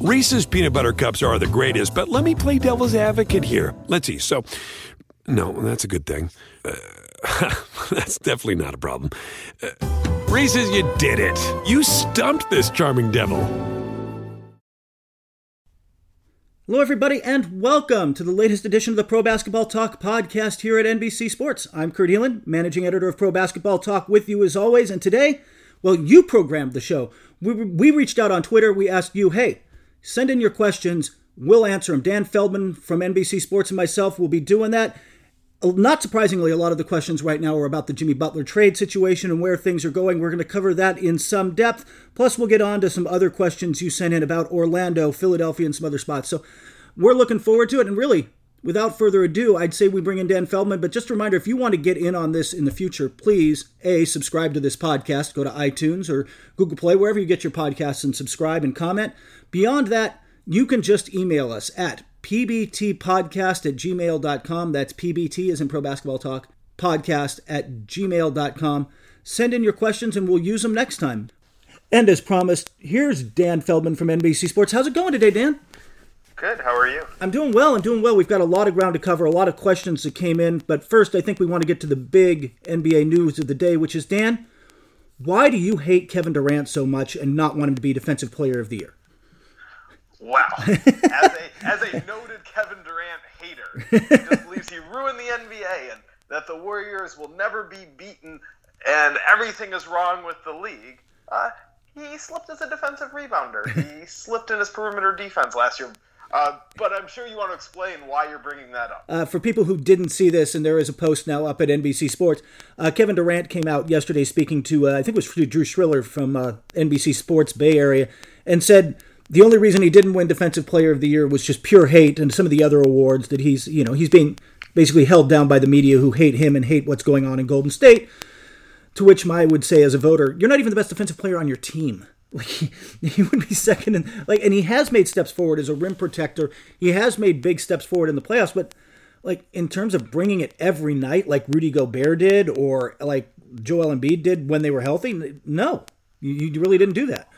Reese's peanut butter cups are the greatest, but let me play devil's advocate here. Let's see. So, no, that's a good thing. Uh, that's definitely not a problem. Uh, Reese's, you did it. You stumped this charming devil. Hello, everybody, and welcome to the latest edition of the Pro Basketball Talk podcast here at NBC Sports. I'm Kurt Helin, managing editor of Pro Basketball Talk, with you as always. And today, well, you programmed the show. We, we reached out on Twitter. We asked you, hey, Send in your questions. We'll answer them. Dan Feldman from NBC Sports and myself will be doing that. Uh, not surprisingly, a lot of the questions right now are about the Jimmy Butler trade situation and where things are going. We're going to cover that in some depth. Plus, we'll get on to some other questions you sent in about Orlando, Philadelphia, and some other spots. So we're looking forward to it. And really, without further ado, I'd say we bring in Dan Feldman. But just a reminder if you want to get in on this in the future, please A, subscribe to this podcast. Go to iTunes or Google Play, wherever you get your podcasts, and subscribe and comment. Beyond that, you can just email us at pbtpodcast at gmail.com. That's PBT as in Pro Basketball Talk, podcast at gmail.com. Send in your questions and we'll use them next time. And as promised, here's Dan Feldman from NBC Sports. How's it going today, Dan? Good. How are you? I'm doing well. I'm doing well. We've got a lot of ground to cover, a lot of questions that came in. But first, I think we want to get to the big NBA news of the day, which is Dan, why do you hate Kevin Durant so much and not want him to be Defensive Player of the Year? Wow. As a, as a noted Kevin Durant hater, he just believes he ruined the NBA and that the Warriors will never be beaten and everything is wrong with the league. Uh, he slipped as a defensive rebounder. He slipped in his perimeter defense last year. Uh, but I'm sure you want to explain why you're bringing that up. Uh, for people who didn't see this, and there is a post now up at NBC Sports, uh, Kevin Durant came out yesterday speaking to, uh, I think it was Drew Schiller from uh, NBC Sports Bay Area, and said the only reason he didn't win Defensive Player of the Year was just pure hate, and some of the other awards that he's, you know, he's being basically held down by the media who hate him and hate what's going on in Golden State. To which I would say, as a voter, you're not even the best defensive player on your team. Like he, he would be second, and like, and he has made steps forward as a rim protector. He has made big steps forward in the playoffs, but like in terms of bringing it every night, like Rudy Gobert did, or like Joel Embiid did when they were healthy, no, you, you really didn't do that.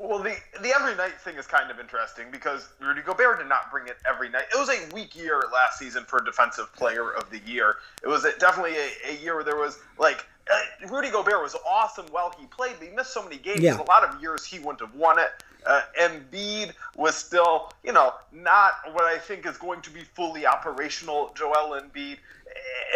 Well, the the every night thing is kind of interesting because Rudy Gobert did not bring it every night. It was a weak year last season for Defensive Player of the Year. It was a, definitely a, a, year where there was like uh, Rudy Gobert was awesome while he played, but he missed so many games. Yeah. A lot of years he wouldn't have won it. Uh, Embiid was still, you know, not what I think is going to be fully operational. Joel Embiid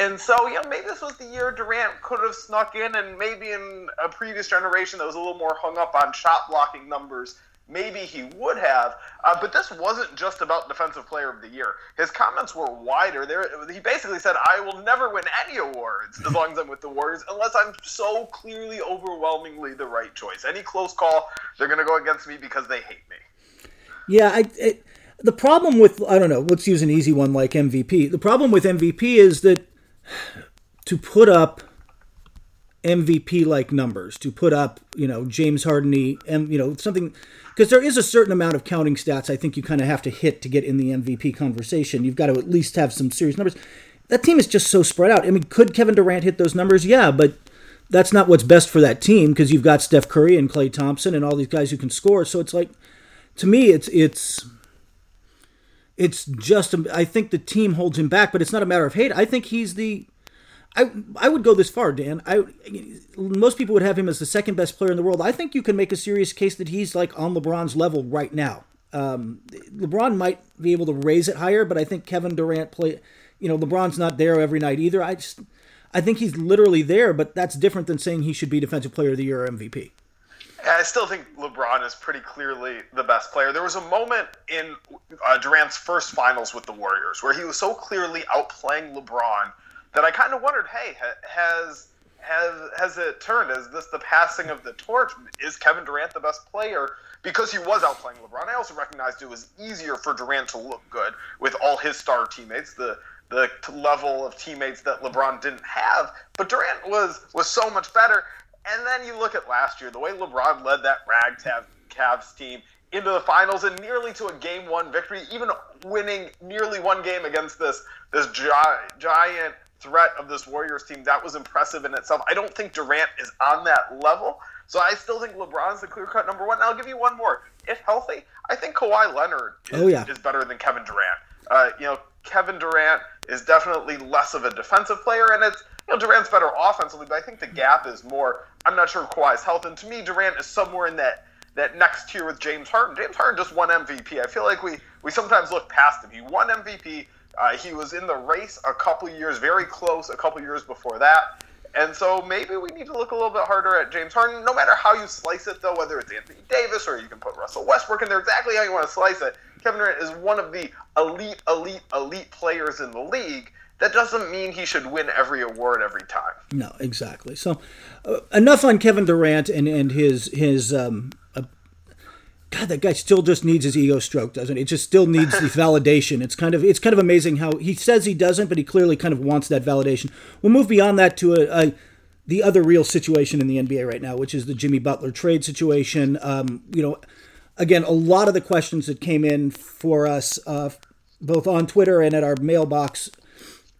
and so, you know, maybe this was the year Durant could have snuck in, and maybe in a previous generation that was a little more hung up on shot blocking numbers, maybe he would have. Uh, but this wasn't just about Defensive Player of the Year. His comments were wider. There, he basically said, "I will never win any awards as long as I'm with the Warriors, unless I'm so clearly, overwhelmingly the right choice. Any close call, they're going to go against me because they hate me." Yeah, I. It, the problem with I don't know, let's use an easy one like MVP. The problem with MVP is that to put up MVP like numbers, to put up, you know, James Harden, and you know, something because there is a certain amount of counting stats I think you kind of have to hit to get in the MVP conversation. You've got to at least have some serious numbers. That team is just so spread out. I mean, could Kevin Durant hit those numbers? Yeah, but that's not what's best for that team because you've got Steph Curry and Klay Thompson and all these guys who can score. So it's like, to me, it's it's it's just I think the team holds him back, but it's not a matter of hate. I think he's the I I would go this far, Dan. I most people would have him as the second best player in the world. I think you can make a serious case that he's like on LeBron's level right now. Um, LeBron might be able to raise it higher, but I think Kevin Durant play. You know, LeBron's not there every night either. I just I think he's literally there, but that's different than saying he should be Defensive Player of the Year or MVP. I still think LeBron is pretty clearly the best player. There was a moment in uh, Durant's first finals with the Warriors where he was so clearly outplaying LeBron that I kind of wondered, hey, has has has it turned? Is this the passing of the torch? Is Kevin Durant the best player because he was outplaying LeBron? I also recognized it was easier for Durant to look good with all his star teammates. The the level of teammates that LeBron didn't have, but Durant was was so much better. And then you look at last year, the way LeBron led that ragtag Cavs team into the finals and nearly to a game one victory, even winning nearly one game against this this gi- giant threat of this Warriors team. That was impressive in itself. I don't think Durant is on that level. So I still think LeBron's the clear cut number one. And I'll give you one more. If healthy, I think Kawhi Leonard is, oh, yeah. is better than Kevin Durant. Uh, you know, Kevin Durant is definitely less of a defensive player, and it's you know Durant's better offensively, but I think the gap is more. I'm not sure Kawhi's health, and to me, Durant is somewhere in that that next tier with James Harden. James Harden just won MVP. I feel like we we sometimes look past him. He won MVP. Uh, he was in the race a couple years, very close a couple years before that. And so maybe we need to look a little bit harder at James Harden. No matter how you slice it, though, whether it's Anthony Davis or you can put Russell Westbrook in there, exactly how you want to slice it. Kevin Durant is one of the elite, elite, elite players in the league. That doesn't mean he should win every award every time. No, exactly. So, uh, enough on Kevin Durant and and his his um, God, that guy still just needs his ego stroke, doesn't it? It just still needs the validation. It's kind of it's kind of amazing how he says he doesn't, but he clearly kind of wants that validation. We'll move beyond that to a, a the other real situation in the NBA right now, which is the Jimmy Butler trade situation. Um, you know, again, a lot of the questions that came in for us, uh, both on Twitter and at our mailbox,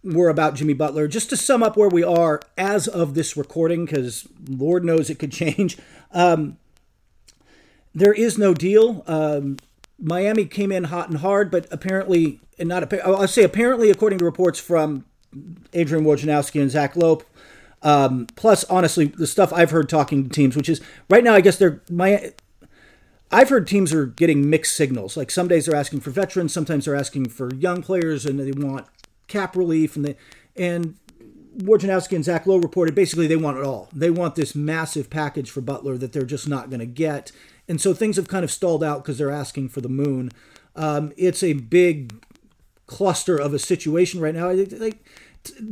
were about Jimmy Butler. Just to sum up where we are as of this recording, because Lord knows it could change. Um, there is no deal. Um, Miami came in hot and hard, but apparently, and not I'll say apparently, according to reports from Adrian Wojnarowski and Zach Lowe. Um, plus, honestly, the stuff I've heard talking to teams, which is right now, I guess they're my. I've heard teams are getting mixed signals. Like some days they're asking for veterans, sometimes they're asking for young players, and they want cap relief, and they and Wojnarowski and Zach Lowe reported basically they want it all. They want this massive package for Butler that they're just not going to get and so things have kind of stalled out because they're asking for the moon. Um, it's a big cluster of a situation right now. Like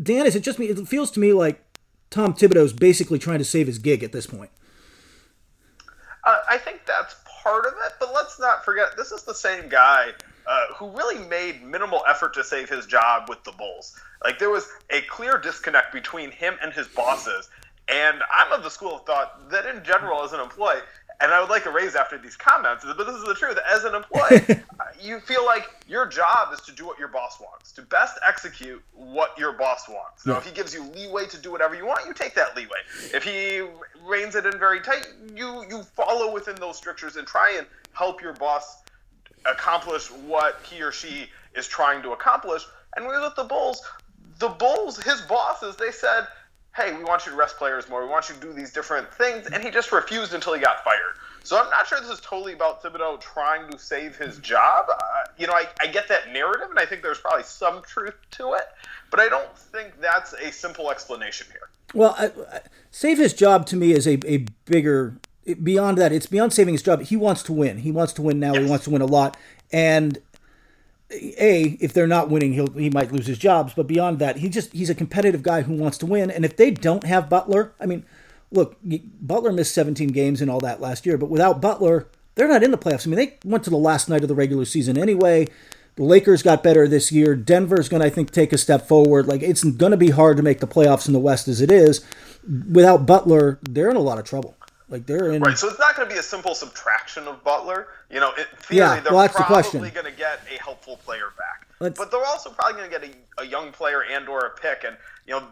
Dan, is it just me? It feels to me like Tom Thibodeau's basically trying to save his gig at this point. Uh, I think that's part of it, but let's not forget this is the same guy uh, who really made minimal effort to save his job with the Bulls. Like there was a clear disconnect between him and his bosses. And I'm of the school of thought that in general, as an employee, and I would like a raise after these comments, but this is the truth. As an employee, uh, you feel like your job is to do what your boss wants, to best execute what your boss wants. So if he gives you leeway to do whatever you want, you take that leeway. If he reins it in very tight, you you follow within those strictures and try and help your boss accomplish what he or she is trying to accomplish. And we with the Bulls, the Bulls, his bosses, they said hey, we want you to rest players more. We want you to do these different things. And he just refused until he got fired. So I'm not sure this is totally about Thibodeau trying to save his job. Uh, you know, I, I get that narrative, and I think there's probably some truth to it, but I don't think that's a simple explanation here. Well, I, I, save his job to me is a, a bigger beyond that. It's beyond saving his job. He wants to win. He wants to win now. Yes. He wants to win a lot. And a if they're not winning he'll he might lose his jobs but beyond that he just he's a competitive guy who wants to win and if they don't have butler i mean look butler missed 17 games and all that last year but without butler they're not in the playoffs. I mean they went to the last night of the regular season anyway. The lakers got better this year. Denver's going to i think take a step forward. Like it's going to be hard to make the playoffs in the west as it is. Without butler they're in a lot of trouble like they're in right. So it's not going to be a simple subtraction of Butler. You know, in theory, yeah, they're well, probably the going to get a helpful player back, Let's, but they're also probably going to get a, a young player and or a pick. And you know,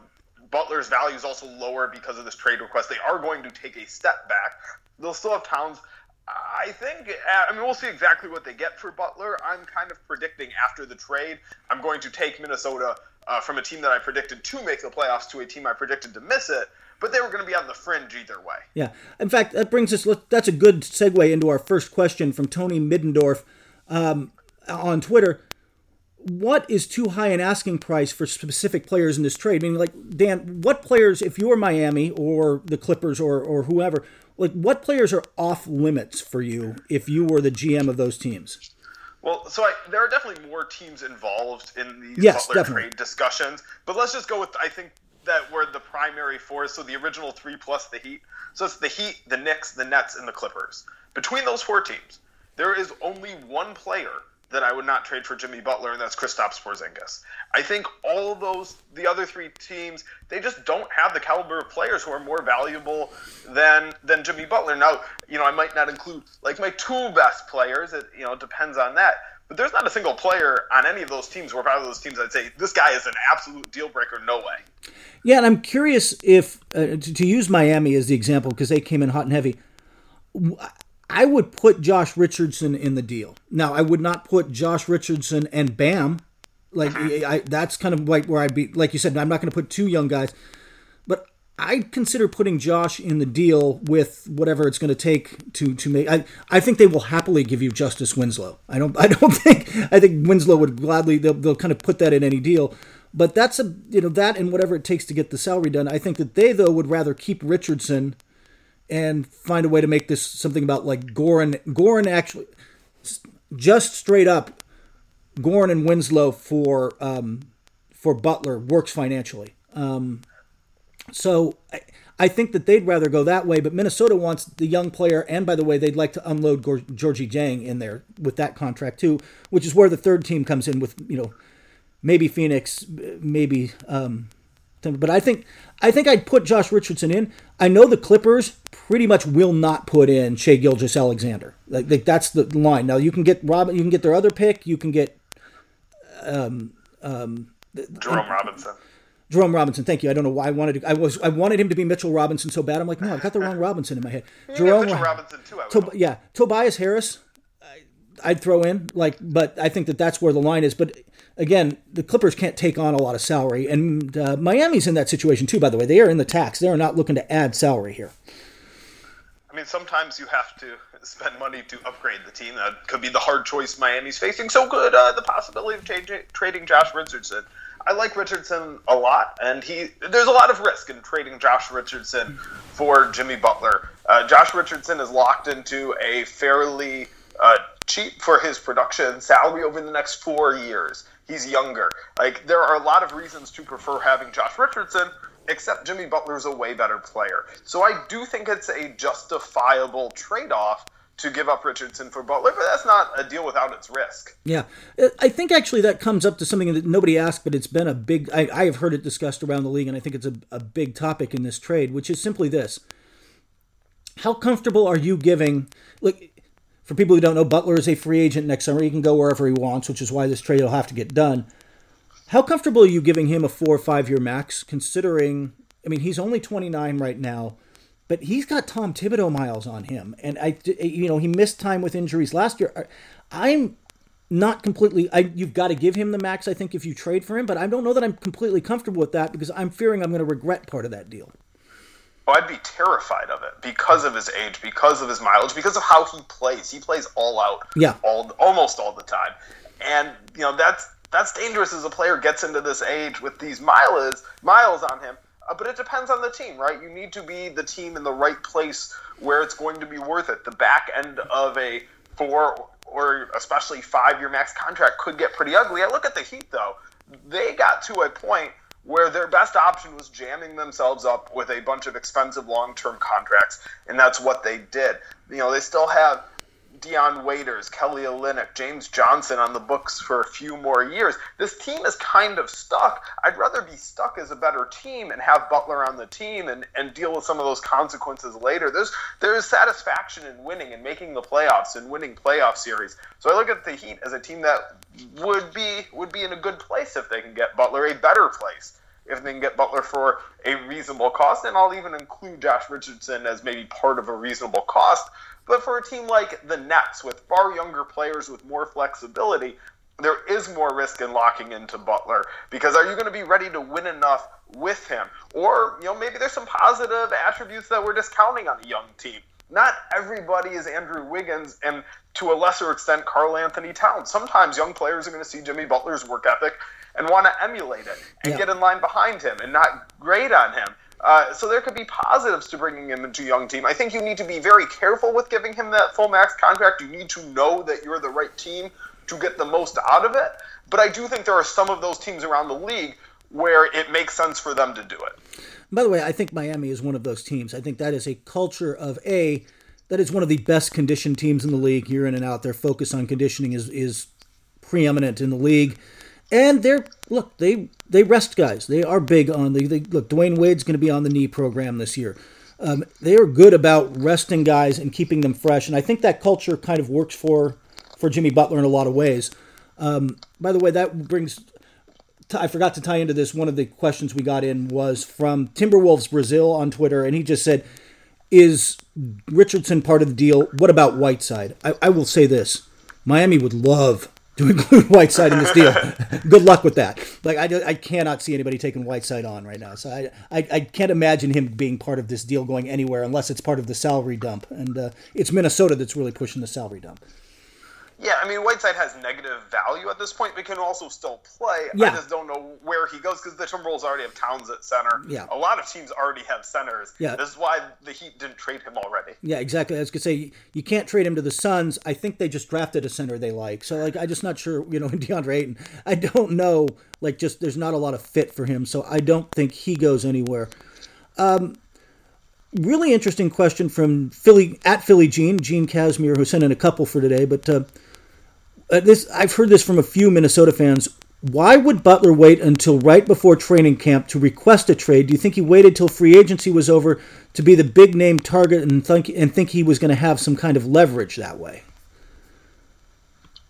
Butler's value is also lower because of this trade request. They are going to take a step back. They'll still have Towns. I think, uh, I mean, we'll see exactly what they get for Butler. I'm kind of predicting after the trade, I'm going to take Minnesota uh, from a team that I predicted to make the playoffs to a team I predicted to miss it but they were going to be on the fringe either way. Yeah. In fact, that brings us, that's a good segue into our first question from Tony Middendorf um, on Twitter. What is too high an asking price for specific players in this trade? I mean, like, Dan, what players, if you're Miami or the Clippers or, or whoever, like, what players are off limits for you if you were the GM of those teams? Well, so I, there are definitely more teams involved in these yes, Butler definitely. trade discussions, but let's just go with I think that were the primary four. So the original three plus the Heat. So it's the Heat, the Knicks, the Nets, and the Clippers. Between those four teams, there is only one player that I would not trade for Jimmy Butler, and that's Kristaps Porzingis. I think all those, the other three teams, they just don't have the caliber of players who are more valuable than than Jimmy Butler. Now, you know, I might not include like my two best players. It you know depends on that. But there's not a single player on any of those teams or part of those teams I'd say this guy is an absolute deal breaker. No way. Yeah, and I'm curious if uh, to, to use Miami as the example because they came in hot and heavy. I would put Josh Richardson in the deal. Now, I would not put Josh Richardson and Bam. Like I, that's kind of like where I'd be. Like you said, I'm not going to put two young guys, I'd consider putting Josh in the deal with whatever it's going to take to to make. I I think they will happily give you Justice Winslow. I don't I don't think I think Winslow would gladly they'll, they'll kind of put that in any deal. But that's a you know that and whatever it takes to get the salary done. I think that they though would rather keep Richardson and find a way to make this something about like Goran. Goran actually, just straight up, Goran and Winslow for um, for Butler works financially. Um, so I, I think that they'd rather go that way, but Minnesota wants the young player, and by the way, they'd like to unload Gorgui Dieng in there with that contract too, which is where the third team comes in with you know maybe Phoenix, maybe. Um, but I think I think I'd put Josh Richardson in. I know the Clippers pretty much will not put in Shai Gilgeous-Alexander. Like, like, that's the line. Now you can get Robin, you can get their other pick. You can get um, um, Jerome Robinson. Jerome Robinson, thank you. I don't know why I wanted to, I was I wanted him to be Mitchell Robinson so bad. I'm like, no, I've got the wrong Robinson in my head. Jerome Mitchell Robinson too. Tob- yeah, Tobias Harris, I'd throw in like, but I think that that's where the line is. But again, the Clippers can't take on a lot of salary, and uh, Miami's in that situation too. By the way, they are in the tax; they are not looking to add salary here. I mean, sometimes you have to spend money to upgrade the team. That could be the hard choice Miami's facing. So good, uh, the possibility of changing, trading Josh Richardson. I like Richardson a lot, and he there's a lot of risk in trading Josh Richardson for Jimmy Butler. Uh, Josh Richardson is locked into a fairly uh, cheap for his production salary over the next four years. He's younger. Like there are a lot of reasons to prefer having Josh Richardson, except Jimmy Butler's a way better player. So I do think it's a justifiable trade-off to give up Richardson for Butler, but that's not a deal without its risk. Yeah, uh, I think actually that comes up to something that nobody asked, but it's been a big. I, I have heard it discussed around the league, and I think it's a, a big topic in this trade, which is simply this: How comfortable are you giving? Look, for people who don't know, Butler is a free agent next summer. He can go wherever he wants, which is why this trade will have to get done. How comfortable are you giving him a four or five year max, considering, I mean, he's only 29 right now, but he's got Tom Thibodeau miles on him. And, I, you know, he missed time with injuries last year. I'm not completely, I, you've got to give him the max, I think, if you trade for him, but I don't know that I'm completely comfortable with that because I'm fearing I'm going to regret part of that deal. Oh, I'd be terrified of it because of his age, because of his mileage, because of how he plays. He plays all out, yeah, all almost all the time, and you know that's that's dangerous as a player gets into this age with these miles miles on him. Uh, but it depends on the team, right? You need to be the team in the right place where it's going to be worth it. The back end of a four or especially five year max contract could get pretty ugly. I look at the Heat though; they got to a point where their best option was jamming themselves up with a bunch of expensive long-term contracts, and that's what they did. You know, they still have Dion Waiters, Kelly Olynyk, James Johnson on the books for a few more years. This team is kind of stuck. I'd rather be stuck as a better team and have Butler on the team and, and deal with some of those consequences later. There's there's satisfaction in winning and making the playoffs and winning playoff series. So I look at the Heat as a team that would be would be in a good place if they can get Butler a better place if they can get Butler for a reasonable cost, and I'll even include Josh Richardson as maybe part of a reasonable cost. But for a team like the Nets, with far younger players with more flexibility, there is more risk in locking into Butler because are you going to be ready to win enough with him? Or, you know, maybe there's some positive attributes that we're discounting on a young team. Not everybody is Andrew Wiggins and to a lesser extent Karl-Anthony Towns. Sometimes young players are going to see Jimmy Butler's work ethic and want to emulate it and yeah. get in line behind him and not grade on him. Uh, so there could be positives to bringing him into young team. I think you need to be very careful with giving him that full max contract. You need to know that you're the right team to get the most out of it. But I do think there are some of those teams around the league where it makes sense for them to do it. By the way, I think Miami is one of those teams. I think that is a culture of a that is one of the best conditioned teams in the league, year in and out. Their focus on conditioning is is preeminent in the league, and they're look they they rest guys. They are big on the they, look. Dwyane Wade's going to be on the knee program this year. Um, they are good about resting guys and keeping them fresh, and I think that culture kind of works for for Jimmy Butler in a lot of ways. Um, by the way, that brings I forgot to tie into this. One of the questions we got in was from Timberwolves Brazil on Twitter, and he just said, "Is Richardson part of the deal? What about Whiteside?" I, I will say this: Miami would love to include Whiteside in this deal. Good luck with that. Like I, I cannot see anybody taking Whiteside on right now. So I, I, I can't imagine him being part of this deal going anywhere unless it's part of the salary dump. And uh, it's Minnesota that's really pushing the salary dump. Yeah, I mean Whiteside has negative value at this point, but can also still play. Yeah. I just don't know where he goes because the Timberwolves already have Towns at center. Yeah. A lot of teams already have centers. Yeah. This is why the Heat didn't trade him already. Yeah, exactly. I was gonna say you can't trade him to the Suns. I think they just drafted a center they like. So like I'm just not sure, you know, in DeAndre Ayton. I don't know. Like just there's not a lot of fit for him. So I don't think he goes anywhere. Um really interesting question from Philly at Philly Gene, Gene Casimir, who sent in a couple for today, but uh, uh, this I've heard this from a few Minnesota fans. Why would Butler wait until right before training camp to request a trade? Do you think he waited till free agency was over to be the big name target and think and think he was going to have some kind of leverage that way?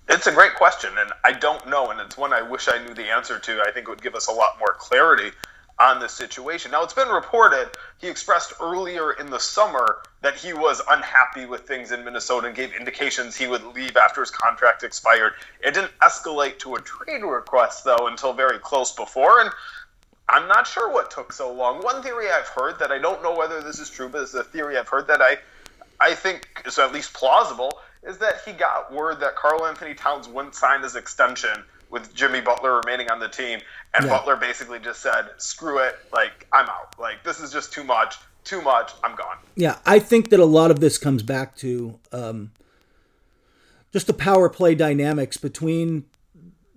It's a great question, and I don't know, and it's one I wish I knew the answer to. I think it would give us a lot more clarity on this situation. Now, it's been reported he expressed earlier in the summer that he was unhappy with things in Minnesota and gave indications he would leave after his contract expired. It didn't escalate to a trade request, though, until very close before, and I'm not sure what took so long. One theory I've heard that I don't know whether this is true, but it's a theory I've heard that I, I think is at least plausible, is that he got word that Karl-Anthony Towns wouldn't sign his extension with Jimmy Butler remaining on the team, and yeah. Butler basically just said, "Screw it, like I'm out. Like this is just too much, too much. I'm gone." Yeah, I think that a lot of this comes back to um, just the power play dynamics between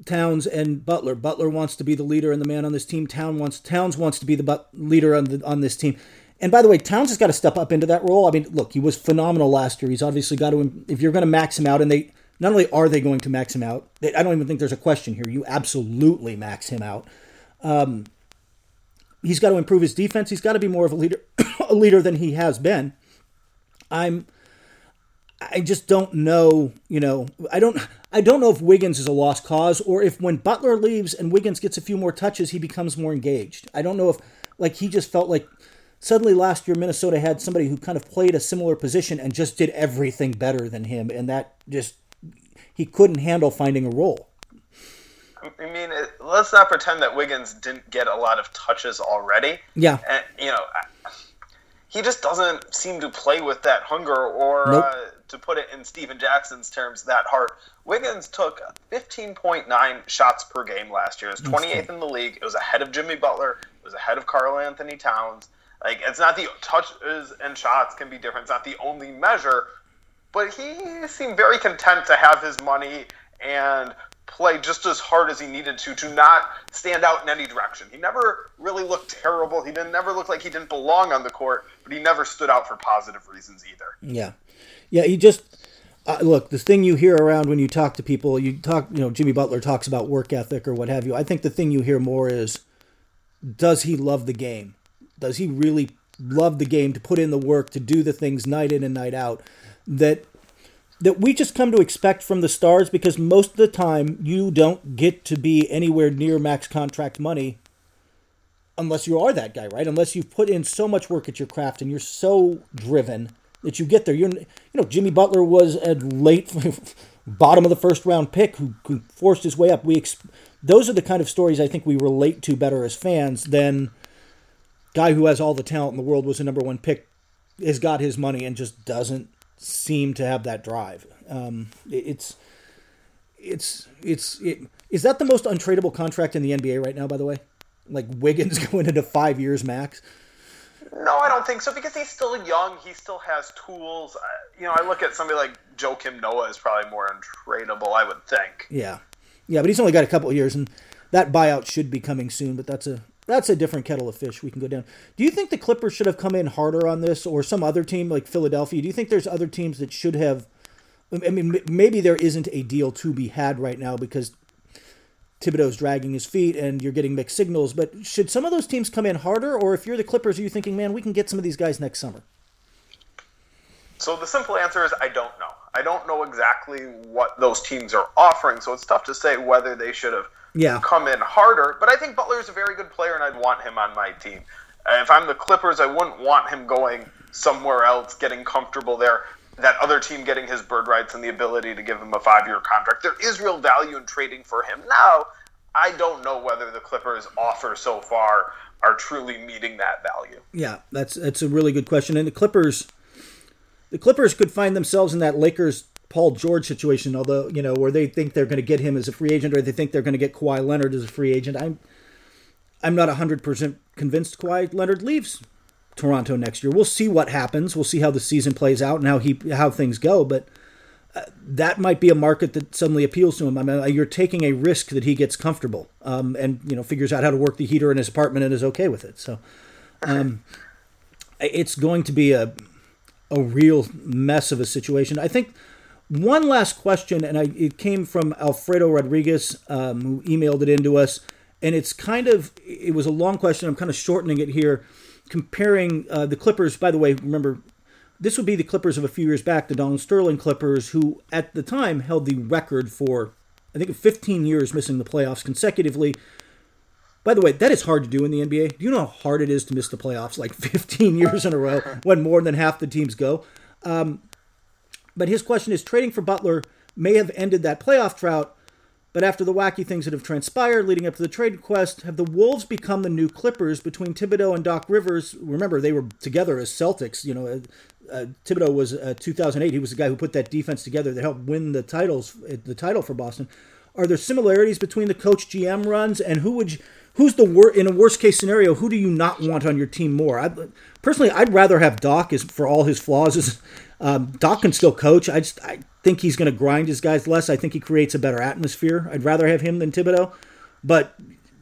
Towns and Butler. Butler wants to be the leader and the man on this team. Town wants Towns wants to be the but- leader on the on this team. And by the way, Towns has got to step up into that role. I mean, look, he was phenomenal last year. He's obviously got to if you're going to max him out, and they not only are they going to max him out, I don't even think there's a question here. You absolutely max him out. Um, he's got to improve his defense. He's got to be more of a leader, a leader than he has been. I'm, I just don't know. You know, I don't, I don't know if Wiggins is a lost cause or if when Butler leaves and Wiggins gets a few more touches, he becomes more engaged. I don't know if, like, he just felt like suddenly last year Minnesota had somebody who kind of played a similar position and just did everything better than him, and that just he couldn't handle finding a role. I mean, it, let's not pretend that Wiggins didn't get a lot of touches already. Yeah. And, you know, he just doesn't seem to play with that hunger or, nope. uh, to put it in Stephen Jackson's terms, that heart. Wiggins took 15.9 shots per game last year. It was 28th in the league. It was ahead of Jimmy Butler. It was ahead of Karl-Anthony Towns. Like, it's not the touches and shots can be different. It's not the only measure, but he seemed very content to have his money and play just as hard as he needed to to not stand out in any direction. He never really looked terrible. He didn't never look like he didn't belong on the court, but he never stood out for positive reasons either. Yeah, yeah. He just uh, look the thing you hear around when you talk to people. You talk, you know, Jimmy Butler talks about work ethic or what have you. I think the thing you hear more is, does he love the game? Does he really love the game to put in the work to do the things night in and night out? That that we just come to expect from the stars because most of the time you don't get to be anywhere near max contract money unless you are that guy, right? Unless you've put in so much work at your craft and you're so driven that you get there. You're, you know, Jimmy Butler was a late bottom of the first round pick who, who forced his way up. We ex- those are the kind of stories I think we relate to better as fans than guy who has all the talent in the world was a number one pick has got his money and just doesn't seem to have that drive. Um, it's it's it's it, is that the most untradeable contract in the NBA right now? By the way, like Wiggins going into five years max. No, I don't think so because he's still young. He still has tools. You know, I look at somebody like Joakim Noah is probably more untradeable. I would think. Yeah, yeah, but he's only got a couple of years, and that buyout should be coming soon, but that's a that's a different kettle of fish we can go down. Do you think the Clippers should have come in harder on this, or some other team like Philadelphia? Do you think there's other teams that should have? I mean, maybe there isn't a deal to be had right now because Thibodeau's dragging his feet and you're getting mixed signals. But should some of those teams come in harder, or if you're the Clippers, are you thinking, man, we can get some of these guys next summer? So the simple answer is I don't know. I don't know exactly what those teams are offering, so it's tough to say whether they should have yeah. come in harder. But I think Butler is a very good player, and I'd want him on my team. Uh, if I'm the Clippers, I wouldn't want him going somewhere else, getting comfortable there. That other team getting his bird rights and the ability to give him a five year contract. There is real value in trading for him now. I don't know whether the Clippers' offer so far are truly meeting that value. Yeah, that's that's a really good question. And the Clippers, the Clippers could find themselves in that Lakers Paul George situation, although you know where they think they're going to get him as a free agent, or they think they're going to get Kawhi Leonard as a free agent. I'm I'm not hundred percent convinced Kawhi Leonard leaves Toronto next year. We'll see what happens. We'll see how the season plays out and how he how things go. But uh, that might be a market that suddenly appeals to him. I mean, uh, you're taking a risk that he gets comfortable um, and you know figures out how to work the heater in his apartment and is okay with it. So um, it's going to be a a real mess of a situation. I think one last question, and I, it came from Alfredo Rodriguez, um, who emailed it into us. And it's kind of, it was a long question. I'm kind of shortening it here, comparing uh, the Clippers. By the way, remember, this would be the Clippers of a few years back, the Donald Sterling Clippers, who at the time held the record for, I think, 15 years missing the playoffs consecutively. By the way, that is hard to do in the NBA. Do you know how hard it is to miss the playoffs like 15 years in a row when more than half the teams go? Um, but his question is trading for Butler may have ended that playoff drought, but after the wacky things that have transpired leading up to the trade request, have the Wolves become the new Clippers between Thibodeau and Doc Rivers? Remember, they were together as Celtics. You know, uh, uh Thibodeau was uh, 2008. He was the guy who put that defense together that helped win the titles, uh, the title for Boston. Are there similarities between the coach GM runs and who would you, who's the wor- in a worst case scenario? Who do you not want on your team more? I, personally, I'd rather have Doc as for all his flaws as um, Doc can still coach. I just I think he's going to grind his guys less. I think he creates a better atmosphere. I'd rather have him than Thibodeau. But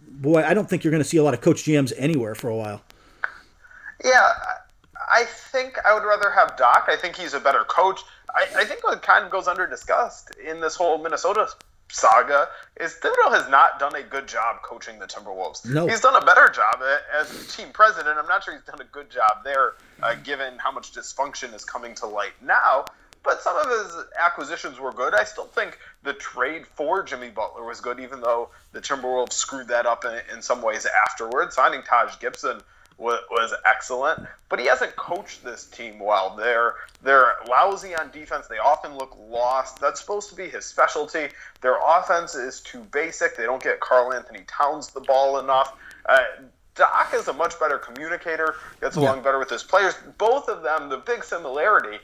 boy, I don't think you're going to see a lot of coach GMs anywhere for a while. Yeah, I think I would rather have Doc. I think he's a better coach. I, I think what kind of goes under discussed in this whole Minnesota saga is Thibodeau has not done a good job coaching the Timberwolves. No. He's done a better job as team president. I'm not sure he's done a good job there, uh, given how much dysfunction is coming to light now. But some of his acquisitions were good. I still think the trade for Jimmy Butler was good, even though the Timberwolves screwed that up in, in some ways afterwards. Signing Taj Gibson was, excellent, but he hasn't coached this team well. They're they're lousy on defense. They often look lost. That's supposed to be his specialty. Their offense is too basic. They don't get Karl-Anthony Towns the ball enough. Uh, Doc is a much better communicator. Gets along yeah. better with his players. Both of them, the big similarity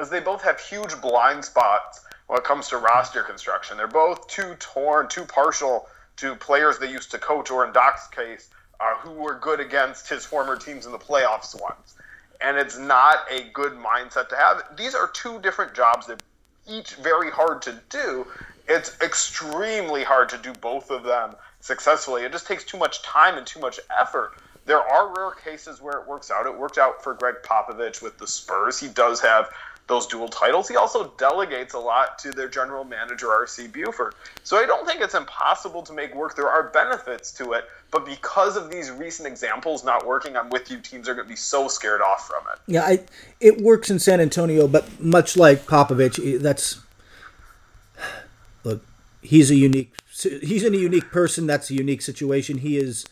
is they both have huge blind spots when it comes to roster construction. They're both too torn, too partial to players they used to coach, or in Doc's case, uh, who were good against his former teams in the playoffs once. And it's not a good mindset to have. These are two different jobs that each very hard to do. It's extremely hard to do both of them successfully. It just takes too much time and too much effort. There are rare cases where it works out. It worked out for Gregg Popovich with the Spurs. He does have those dual titles. He also delegates a lot to their general manager, R.C. Buford. So I don't think it's impossible to make work. There are benefits to it, but because of these recent examples not working, I'm with you. Teams are going to be so scared off from it. Yeah, I, it works in San Antonio, but much like Popovich, that's look. He's a unique. He's in a unique person. That's a unique situation. He is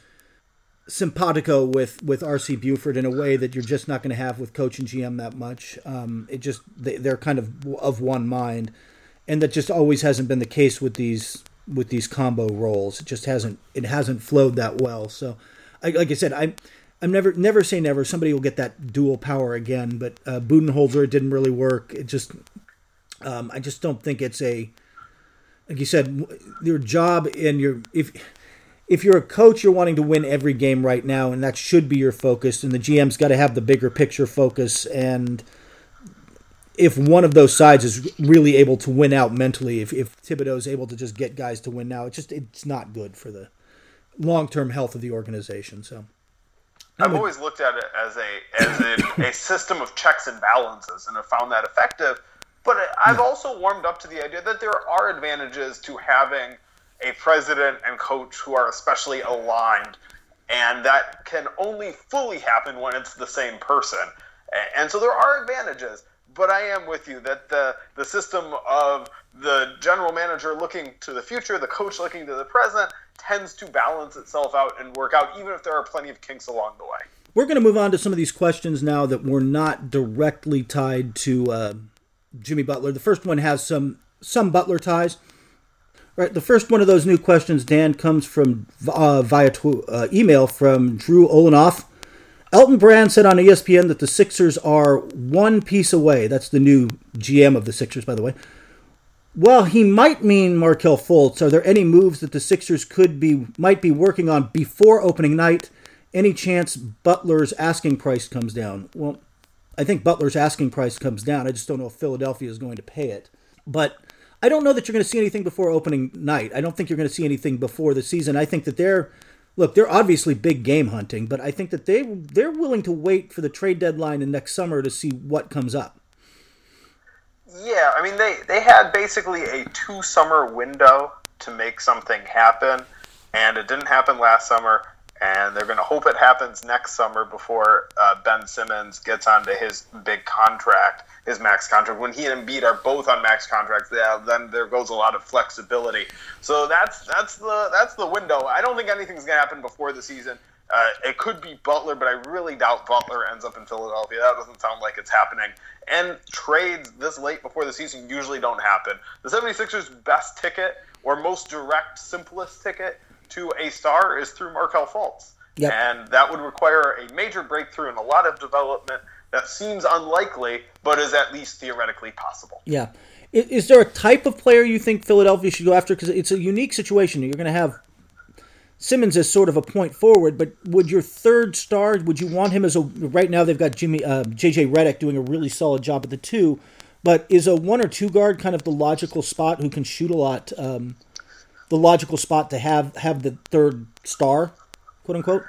simpatico with with RC Buford in a way that you're just not going to have with coach and GM that much. Um, it just they, they're kind of of one mind, and that just always hasn't been the case with these with these combo roles. It just hasn't it hasn't flowed that well. So, I, like I said, I. I'm never never say never. Somebody will get that dual power again, but uh, Budenholzer didn't really work. It just um, I just don't think it's a like you said your job and your if if you're a coach, you're wanting to win every game right now, and that should be your focus. And the GM's got to have the bigger picture focus. And if one of those sides is really able to win out mentally, if, if Thibodeau's able to just get guys to win now, it's just it's not good for the long term health of the organization. So. I've always looked at it as a as a, a system of checks and balances, and have found that effective. But I've also warmed up to the idea that there are advantages to having a president and coach who are especially aligned, and that can only fully happen when it's the same person. And so there are advantages, but I am with you that the the system of the general manager looking to the future, the coach looking to the present, tends to balance itself out and work out, even if there are plenty of kinks along the way. We're going to move on to some of these questions now that were not directly tied to uh, Jimmy Butler. The first one has some some Butler ties. All right, the first one of those new questions, Dan, comes from uh, via tw- uh, email from Drew Olenoff. Elton Brand said on ESPN that the Sixers are one piece away. That's the new GM of the Sixers, by the way. Well, he might mean Markelle Fultz. Are there any moves that the Sixers could be might be working on before opening night? Any chance Butler's asking price comes down? Well, I think Butler's asking price comes down. I just don't know if Philadelphia is going to pay it. But I don't know that you're going to see anything before opening night. I don't think you're going to see anything before the season. I think that they're look, they're obviously big game hunting, but I think that they they're willing to wait for the trade deadline in next summer to see what comes up. Yeah, I mean they they had basically a two summer window to make something happen, and it didn't happen last summer. And they're going to hope it happens next summer before uh, Ben Simmons gets onto his big contract, his max contract. When he and Embiid are both on max contracts, yeah, then there goes a lot of flexibility. So that's that's the that's the window. I don't think anything's going to happen before the season. Uh, it could be Butler, but I really doubt Butler ends up in Philadelphia. That doesn't sound like it's happening. And trades this late before the season usually don't happen. The 76ers' best ticket, or most direct, simplest ticket to a star, is through Markelle Fultz. Yep. And that would require a major breakthrough and a lot of development that seems unlikely, but is at least theoretically possible. Yeah. Is there a type of player you think Philadelphia should go after? Because it's a unique situation. You're going to have Simmons as sort of a point forward, but would your third star, would you want him as a right now they've got Jimmy uh, JJ Redick doing a really solid job at the two, but is a one or two guard kind of the logical spot who can shoot a lot, um, the logical spot to have have the third star, quote unquote?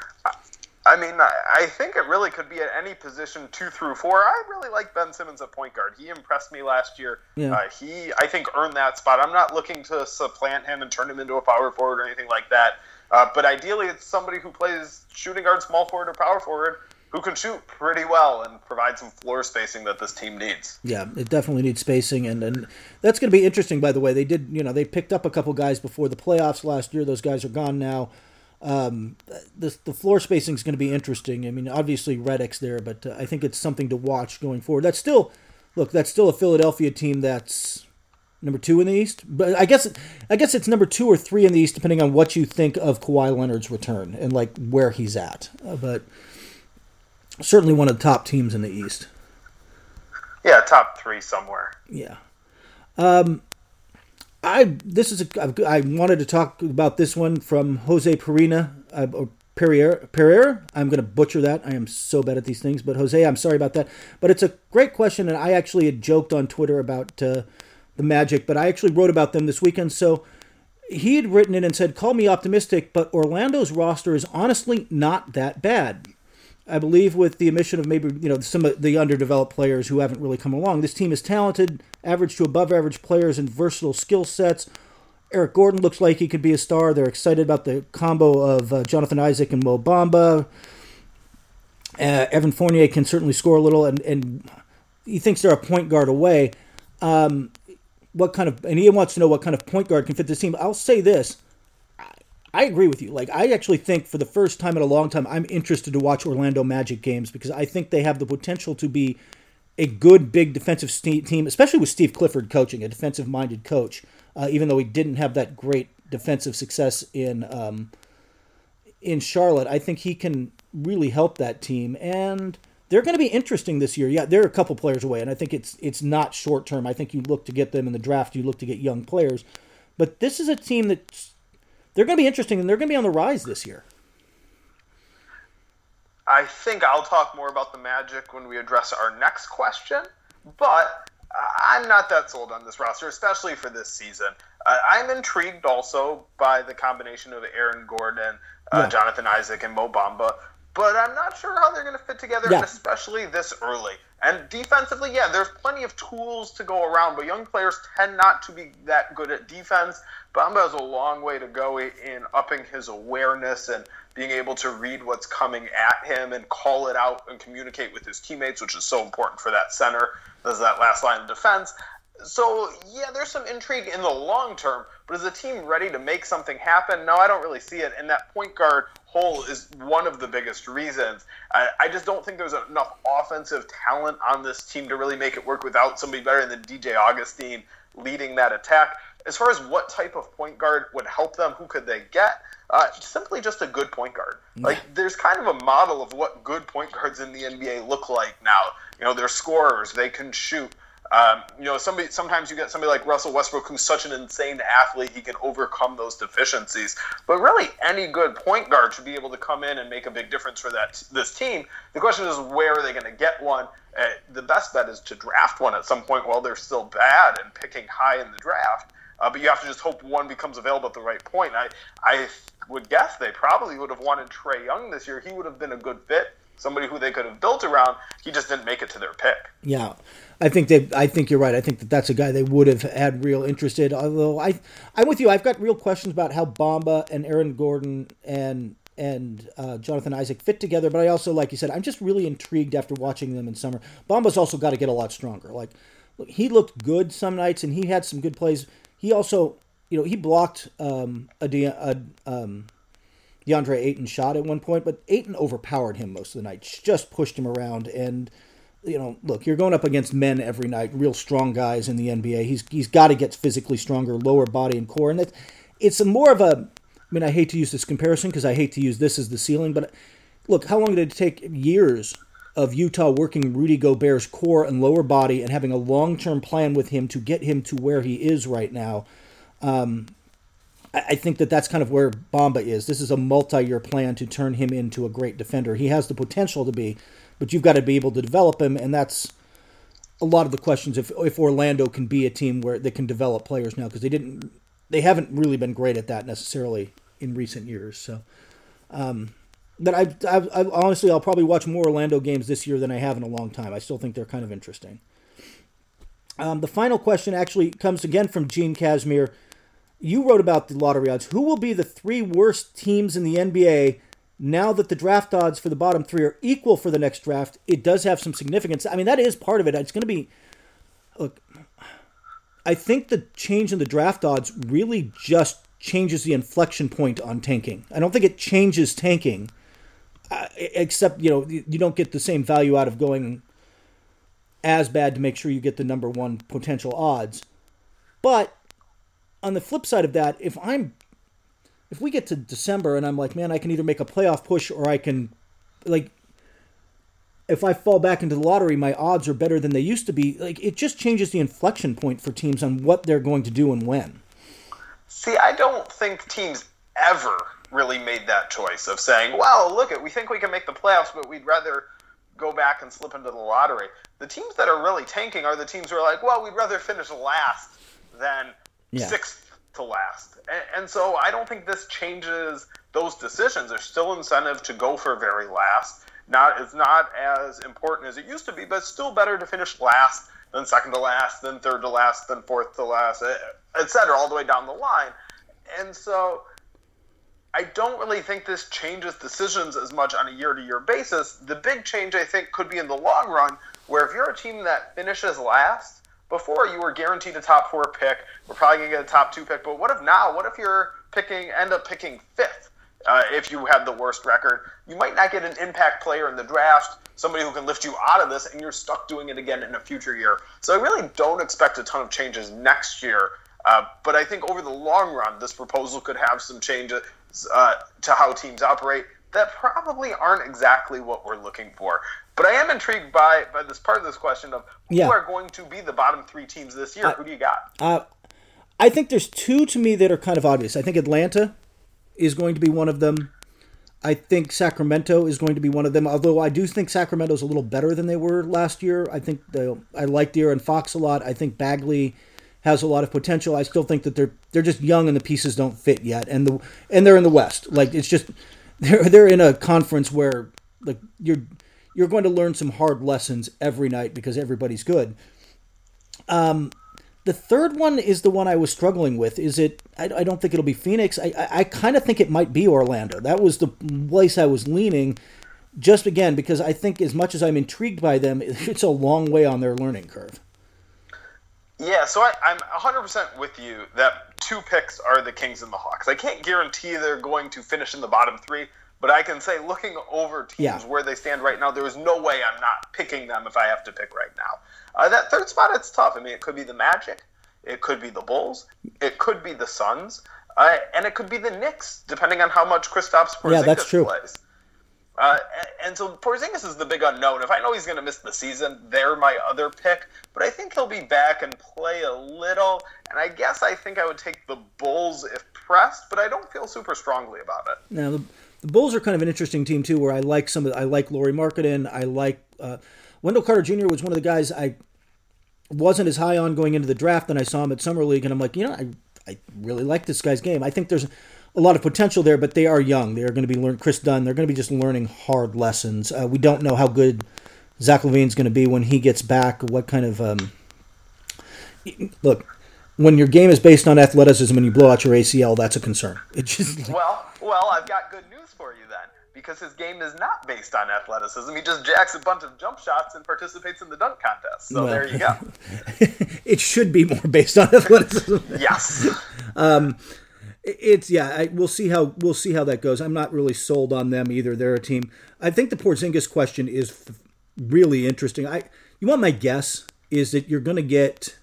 I mean, I think it really could be at any position two through four. I really like Ben Simmons at point guard. He impressed me last year. Yeah. Uh, he, I think, earned that spot. I'm not looking to supplant him and turn him into a power forward or anything like that. Uh, but ideally, it's somebody who plays shooting guard, small forward, or power forward who can shoot pretty well and provide some floor spacing that this team needs. Yeah, it definitely needs spacing, and, and that's going to be interesting. By the way, they did you know they picked up a couple guys before the playoffs last year. Those guys are gone now. Um, the the floor spacing is going to be interesting. I mean, obviously Redick's there, but uh, I think it's something to watch going forward. That's still look, that's still a Philadelphia team that's number two in the East. But I guess I guess it's number two or three in the East, depending on what you think of Kawhi Leonard's return and like where he's at. Uh, but certainly one of the top teams in the East. Yeah, top three somewhere. Yeah. Um, I this is a, I wanted to talk about this one from Jose Perina uh, or Pereira. Pereira. I'm going to butcher that. I am so bad at these things, but Jose, I'm sorry about that. But it's a great question, and I actually had joked on Twitter about. Uh, the Magic, but I actually wrote about them this weekend. So he had written it and said, Call me optimistic, but Orlando's roster is honestly not that bad. I believe with the omission of maybe you know some of the underdeveloped players who haven't really come along, this team is talented, average to above average players and versatile skill sets. Aaron Gordon looks like he could be a star. They're excited about the combo of uh, Jonathan Isaac and Mo Bamba. Uh, Evan Fournier can certainly score a little, and, and he thinks they're a point guard away. Um, what kind of and he wants to know what kind of point guard can fit this team. I'll say this. I agree with you. Like I actually think for the first time in a long time I'm interested to watch Orlando Magic games because I think they have the potential to be a good big defensive team, especially with Steve Clifford coaching, a defensive minded coach. Uh, even though he didn't have that great defensive success in um, in Charlotte, I think he can really help that team and they're going to be interesting this year. Yeah, they're a couple players away, and I think it's it's not short term. I think you look to get them in the draft. You look to get young players, but this is a team that they're going to be interesting, and they're going to be on the rise this year. I think I'll talk more about the Magic when we address our next question, but I'm not that sold on this roster, especially for this season. Uh, I'm intrigued also by the combination of Aaron Gordon, uh, yeah. Jonathan Isaac, and Mo Bamba, but I'm not sure how they're going to fit together, yeah. and especially this early. And defensively, yeah, there's plenty of tools to go around, but young players tend not to be that good at defense. Bamba has a long way to go in upping his awareness and being able to read what's coming at him and call it out and communicate with his teammates, which is so important for that center. There's that last line of defense. So, yeah, there's some intrigue in the long term, but is the team ready to make something happen? No, I don't really see it. And that point guard hole is one of the biggest reasons. I, I just don't think there's enough offensive talent on this team to really make it work without somebody better than DJ Augustin leading that attack. As far as what type of point guard would help them, who could they get? Uh, simply just a good point guard. Like there's kind of a model of what good point guards in the NBA look like now. You know, they're scorers, they can shoot, um, you know, somebody sometimes you get somebody like Russell Westbrook who's such an insane athlete, he can overcome those deficiencies. But really, any good point guard should be able to come in and make a big difference for that this team. The question is, where are they going to get one? Uh, the best bet is to draft one at some point while they're still bad and picking high in the draft. Uh, but you have to just hope one becomes available at the right point. I I would guess they probably would have wanted Trae Young this year. He would have been a good fit somebody who they could have built around. He just didn't make it to their pick. Yeah, I think they. I think you're right. I think that that's a guy they would have had real interest in. Although I, I'm with you. I've got real questions about how Bamba and Aaron Gordon and and uh, Jonathan Isaac fit together. But I also, like you said, I'm just really intrigued after watching them in summer. Bamba's also got to get a lot stronger. Like he looked good some nights, and he had some good plays. He also, you know, he blocked um, a, a um, DeAndre Ayton shot at one point, but Ayton overpowered him most of the night, just pushed him around. And, you know, look, you're going up against men every night, real strong guys in the NBA. He's he's got to get physically stronger, lower body and core. And it's, it's a more of a, I mean, I hate to use this comparison because I hate to use this as the ceiling, but look, how long did it take? Years of Utah working Rudy Gobert's core and lower body and having a long term plan with him to get him to where he is right now. Um, I think that that's kind of where Bamba is. This is a multi-year plan to turn him into a great defender. He has the potential to be, but you've got to be able to develop him, and that's a lot of the questions. If if Orlando can be a team where they can develop players now, because they didn't, they haven't really been great at that necessarily in recent years. So, um, but I, I, I honestly, I'll probably watch more Orlando games this year than I have in a long time. I still think they're kind of interesting. Um, the final question actually comes again from Gene Casimir you wrote about the lottery odds. Who will be the three worst teams in the NBA now that the draft odds for the bottom three are equal for the next draft? It does have some significance. I mean, that is part of it. It's going to be. Look, I think the change in the draft odds really just changes the inflection point on tanking. I don't think it changes tanking, uh, except you know you don't get the same value out of going as bad to make sure you get the number one potential odds. But on the flip side of that, if I'm if we get to December and I'm like, man, I can either make a playoff push or I can like if I fall back into the lottery, my odds are better than they used to be. Like it just changes the inflection point for teams on what they're going to do and when. See, I don't think teams ever really made that choice of saying, "Well, look at we think we can make the playoffs, but we'd rather go back and slip into the lottery." The teams that are really tanking are the teams who are like, "Well, we'd rather finish last than yeah. sixth to last. And, and, so I don't think this changes those decisions. There's still incentive to go for very last. Not it's not as important as it used to be, but it's still better to finish last than second to last, then third to last, then fourth to last, et cetera, all the way down the line. And so I don't really think this changes decisions as much on a year to year basis. The big change, I think, could be in the long run, where if you're a team that finishes last, before you were guaranteed a top four pick. We're probably gonna get a top two pick. But what if now? What if you're picking end up picking fifth? Uh, if you have the worst record, you might not get an impact player in the draft, somebody who can lift you out of this, and you're stuck doing it again in a future year. So I really don't expect a ton of changes next year. Uh, but I think over the long run, this proposal could have some changes uh, to how teams operate that probably aren't exactly what we're looking for. But I am intrigued by by this part of this question of who yeah. are going to be the bottom three teams this year. Who do you got? Uh, I think there's two to me that are kind of obvious. I think Atlanta is going to be one of them. I think Sacramento is going to be one of them. Although I do think Sacramento is a little better than they were last year. I think they, I like De'Aaron Fox a lot. I think Bagley has a lot of potential. I still think that they're they're just young and the pieces don't fit yet, and the and they're in the West. Like it's just they're they're in a conference where like you're you're going to learn some hard lessons every night because everybody's good. Um, the third one is the one I was struggling with. Is it? I, I don't think it'll be Phoenix. I I, I kind of think it might be Orlando. That was the place I was leaning. Just again because I think as much as I'm intrigued by them, it's a long way on their learning curve. Yeah, so I, I'm 100% with you that two picks are the Kings and the Hawks. I can't guarantee they're going to finish in the bottom three, but I can say, looking over teams Yeah. where they stand right now, there is no way I'm not picking them if I have to pick right now. Uh, that third spot, it's tough. I mean, it could be the Magic, it could be the Bulls, it could be the Suns, uh, and it could be the Knicks, depending on how much Kristaps Porzingis Yeah, that's true. plays. Uh, and- so Porzingis is the big unknown. If I know he's going to miss the season, they're my other pick. But I think he'll be back and play a little. And I guess I think I would take the Bulls if pressed, but I don't feel super strongly about it. Now the, the Bulls are kind of an interesting team too, where I like some of I like Lauri Markkanen. I like uh, Wendell Carter Jr. was one of the guys I wasn't as high on going into the draft, and I saw him at summer league, and I'm like, you know, I I really like this guy's game. I think there's a lot of potential there, but they are young. They are going to be learn Kris Dunn. They're going to be just learning hard lessons. Uh, we don't know how good Zach LaVine's going to be when he gets back. What kind of um, look. When your game is based on athleticism and you blow out your ACL, that's a concern. It just Well, well, I've got good news for you then, because his game is not based on athleticism. He just jacks a bunch of jump shots and participates in the dunk contest. So Well. there you go. it should be more based on athleticism. Yes. It's yeah, I, we'll see how we'll see how that goes. I'm not really sold on them either. They're a team. I think the Porzingis question is f- really interesting. I you want my guess is that you're going to get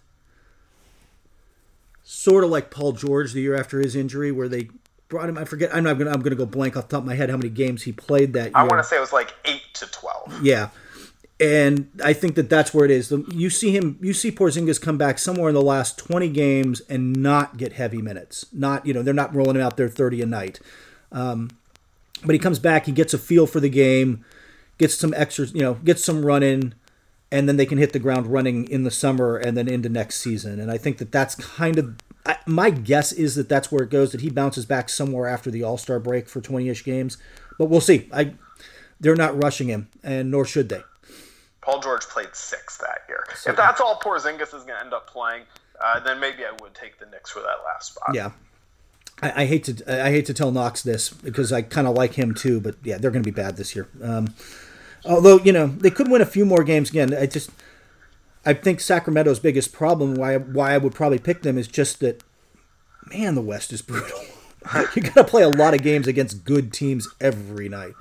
sort of like Paul George the year after his injury, where they brought him. I forget. I'm not going. to I'm going to go blank off the top of my head how many games he played that year. I want to say it was like 8 to 12. Yeah. And I think that that's where it is. You see him, you see Porzingis come back somewhere in the last 20 games and not get heavy minutes. Not, you know, they're not rolling him out there 30 a night. Um, but he comes back, he gets a feel for the game, gets some extra, you know, gets some running, and then they can hit the ground running in the summer and then into next season. And I think that that's kind of I, my guess is that that's where it goes. That he bounces back somewhere after the All Star break for 20ish games, but we'll see. I they're not rushing him, and nor should they. Paul George played six that year. If that's all Porzingis is going to end up playing, uh, then maybe I would take the Knicks for that last spot. Yeah. I, I hate to I hate to tell Knox this because I kind of like him too, but yeah, they're going to be bad this year. Um, although you know they could win a few more games again. I just I think Sacramento's biggest problem why why I would probably pick them is just that man the West is brutal. you got to play a lot of games against good teams every night.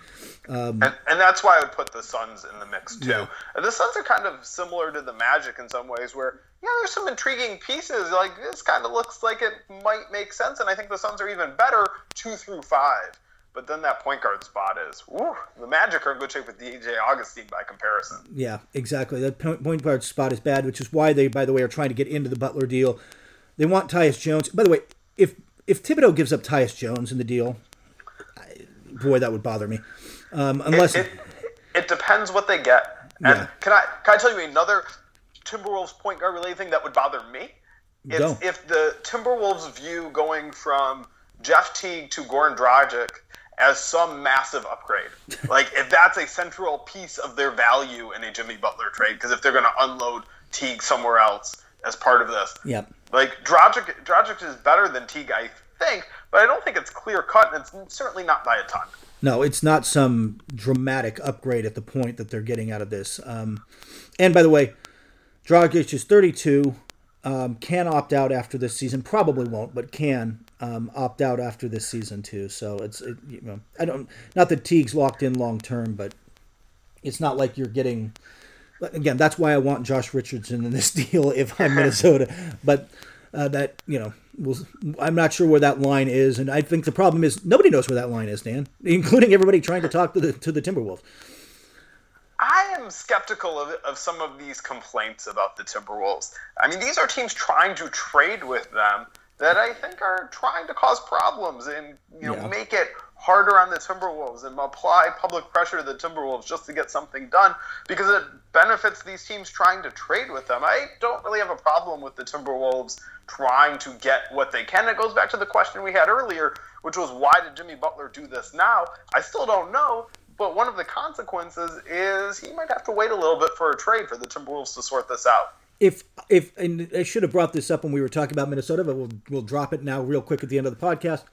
Um, and, and that's why I would put the Suns in the mix too. And The Suns are kind of similar to the Magic in some ways, where yeah, there's some intriguing pieces. Like this kind of looks like it might make sense, and I think the Suns are even better two through five. But then that point guard spot is, woo, the Magic are in good shape with DJ Augustin by comparison. Yeah, exactly. That point point guard spot is bad, which is why they, by the way, are trying to get into the Butler deal. They want Tyus Jones. By the way, if if Thibodeau gives up Tyus Jones in the deal, I, boy, that would bother me. Um, unless It, it depends what they get. And Yeah. can I can I tell you another Timberwolves point guard related thing that would bother me? It's Go. if the Timberwolves view going from Jeff Teague to Goran Dragic as some massive upgrade. like if that's a central piece of their value in a Jimmy Butler trade, because if they're going to unload Teague somewhere else as part of this, yep. like Dragic, Dragic is better than Teague, I think, but I don't think it's clear cut, and it's certainly not by a ton. No, it's not some dramatic upgrade at the point that they're getting out of this. Um, and by the way, Dragic is 32. Um, can opt out after this season. Probably won't, but can um, opt out after this season too. So it's it, you know I don't not that Teague's locked in long term, but it's not like you're getting. Again, that's why I want Josh Richardson in this deal if I'm Minnesota. But uh, that you know, we'll, I'm not sure where that line is, and I think the problem is nobody knows where that line is, Dan, including everybody trying to talk to the to the Timberwolves. I am skeptical of, of some of these complaints about the Timberwolves. I mean, these are teams trying to trade with them that I think are trying to cause problems and you know Yeah. make it harder on the Timberwolves and apply public pressure to the Timberwolves just to get something done because it benefits these teams trying to trade with them. I don't really have a problem with the Timberwolves trying to get what they can. It goes back to the question we had earlier, which was why did Jimmy Butler do this now? I still don't know. But one of the consequences is he might have to wait a little bit for a trade for the Timberwolves to sort this out. If if and I should have brought this up when we were talking about Minnesota, but we'll we'll drop it now real quick at the end of the podcast.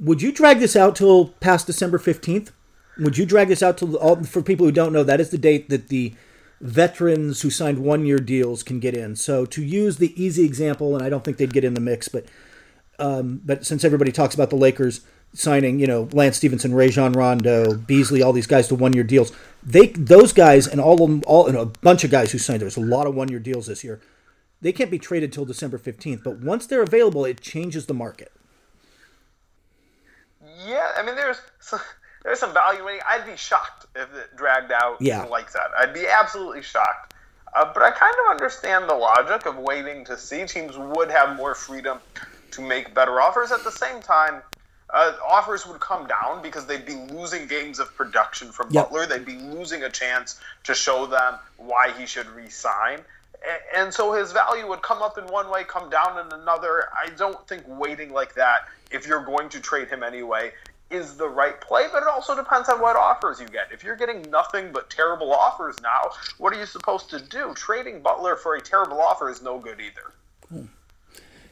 Would you drag this out till past December fifteenth? Would you drag this out till all for people who don't know? That is the date that the veterans who signed one year deals can get in. So to use the easy example, and I don't think they'd get in the mix, but um, but since everybody talks about the Lakers signing, you know, Lance Stephenson, Rajon Rondo, Beasley, all these guys to one year deals, they those guys and all of them, all and a bunch of guys who signed. There's a lot of one year deals this year. They can't be traded till December fifteenth, but once they're available, it changes the market. Yeah, I mean, there's there's some value. I'd be shocked if it dragged out yeah. like that. I'd be absolutely shocked. Uh, but I kind of understand the logic of waiting to see. Teams would have more freedom to make better offers. At the same time, uh, offers would come down because they'd be losing games of production from yep. Butler. They'd be losing a chance to show them why he should resign. And so his value would come up in one way, come down in another. I don't think waiting like that, if you're going to trade him anyway, is the right play, but it also depends on what offers you get. If you're getting nothing but terrible offers now, what are you supposed to do? Trading Butler for a terrible offer is no good either.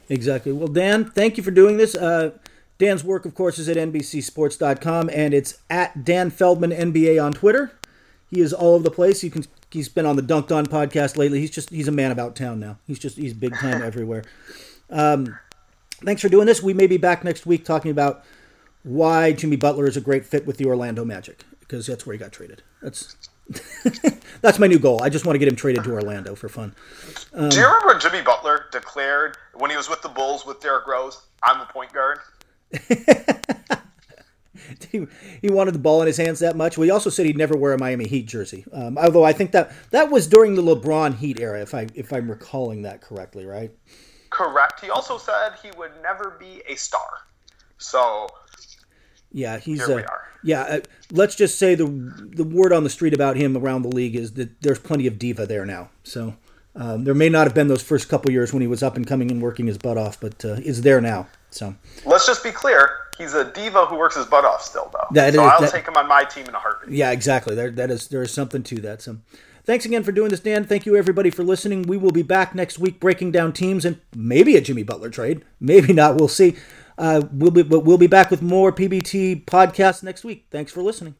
Exactly. Well, Dan, thank you for doing this. Uh, Dan's work, of course, is at NBCSports.com, and it's at Dan Feldman NBA on Twitter. He is all over the place. You can he's been on the Dunked On podcast lately. He's just he's a man about town now. He's just he's big time everywhere. Um, thanks for doing this. We may be back next week talking about why Jimmy Butler is a great fit with the Orlando Magic because that's where he got traded. That's that's my new goal. I just want to get him traded to Orlando for fun. Um, Do you remember when Jimmy Butler declared when he was with the Bulls with Derrick Rose, "I'm the point guard"? he, he wanted the ball in his hands that much. Well, he also said he'd never wear a Miami Heat jersey. Um, although I think that that was during the LeBron Heat era, if I if I'm recalling that correctly, right? Correct. He also said he would never be a star. So yeah, he's uh, yeah. Uh, let's just say the the word on the street about him around the league is that there's plenty of diva there now. So um, there may not have been those first couple years when he was up and coming and working his butt off, but uh, is there now. So let's just be clear: he's a diva who works his butt off still, though. That so is, I'll that, take him on my team in a heartbeat. Yeah, exactly. There, that is there is something to that. So, thanks again for doing this, Dan. Thank you everybody for listening. We will be back next week breaking down teams and maybe a Jimmy Butler trade, maybe not. We'll see. Uh, we'll be, but we'll be back with more PBT podcasts next week. Thanks for listening.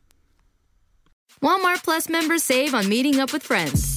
Walmart Plus members save on meeting up with friends.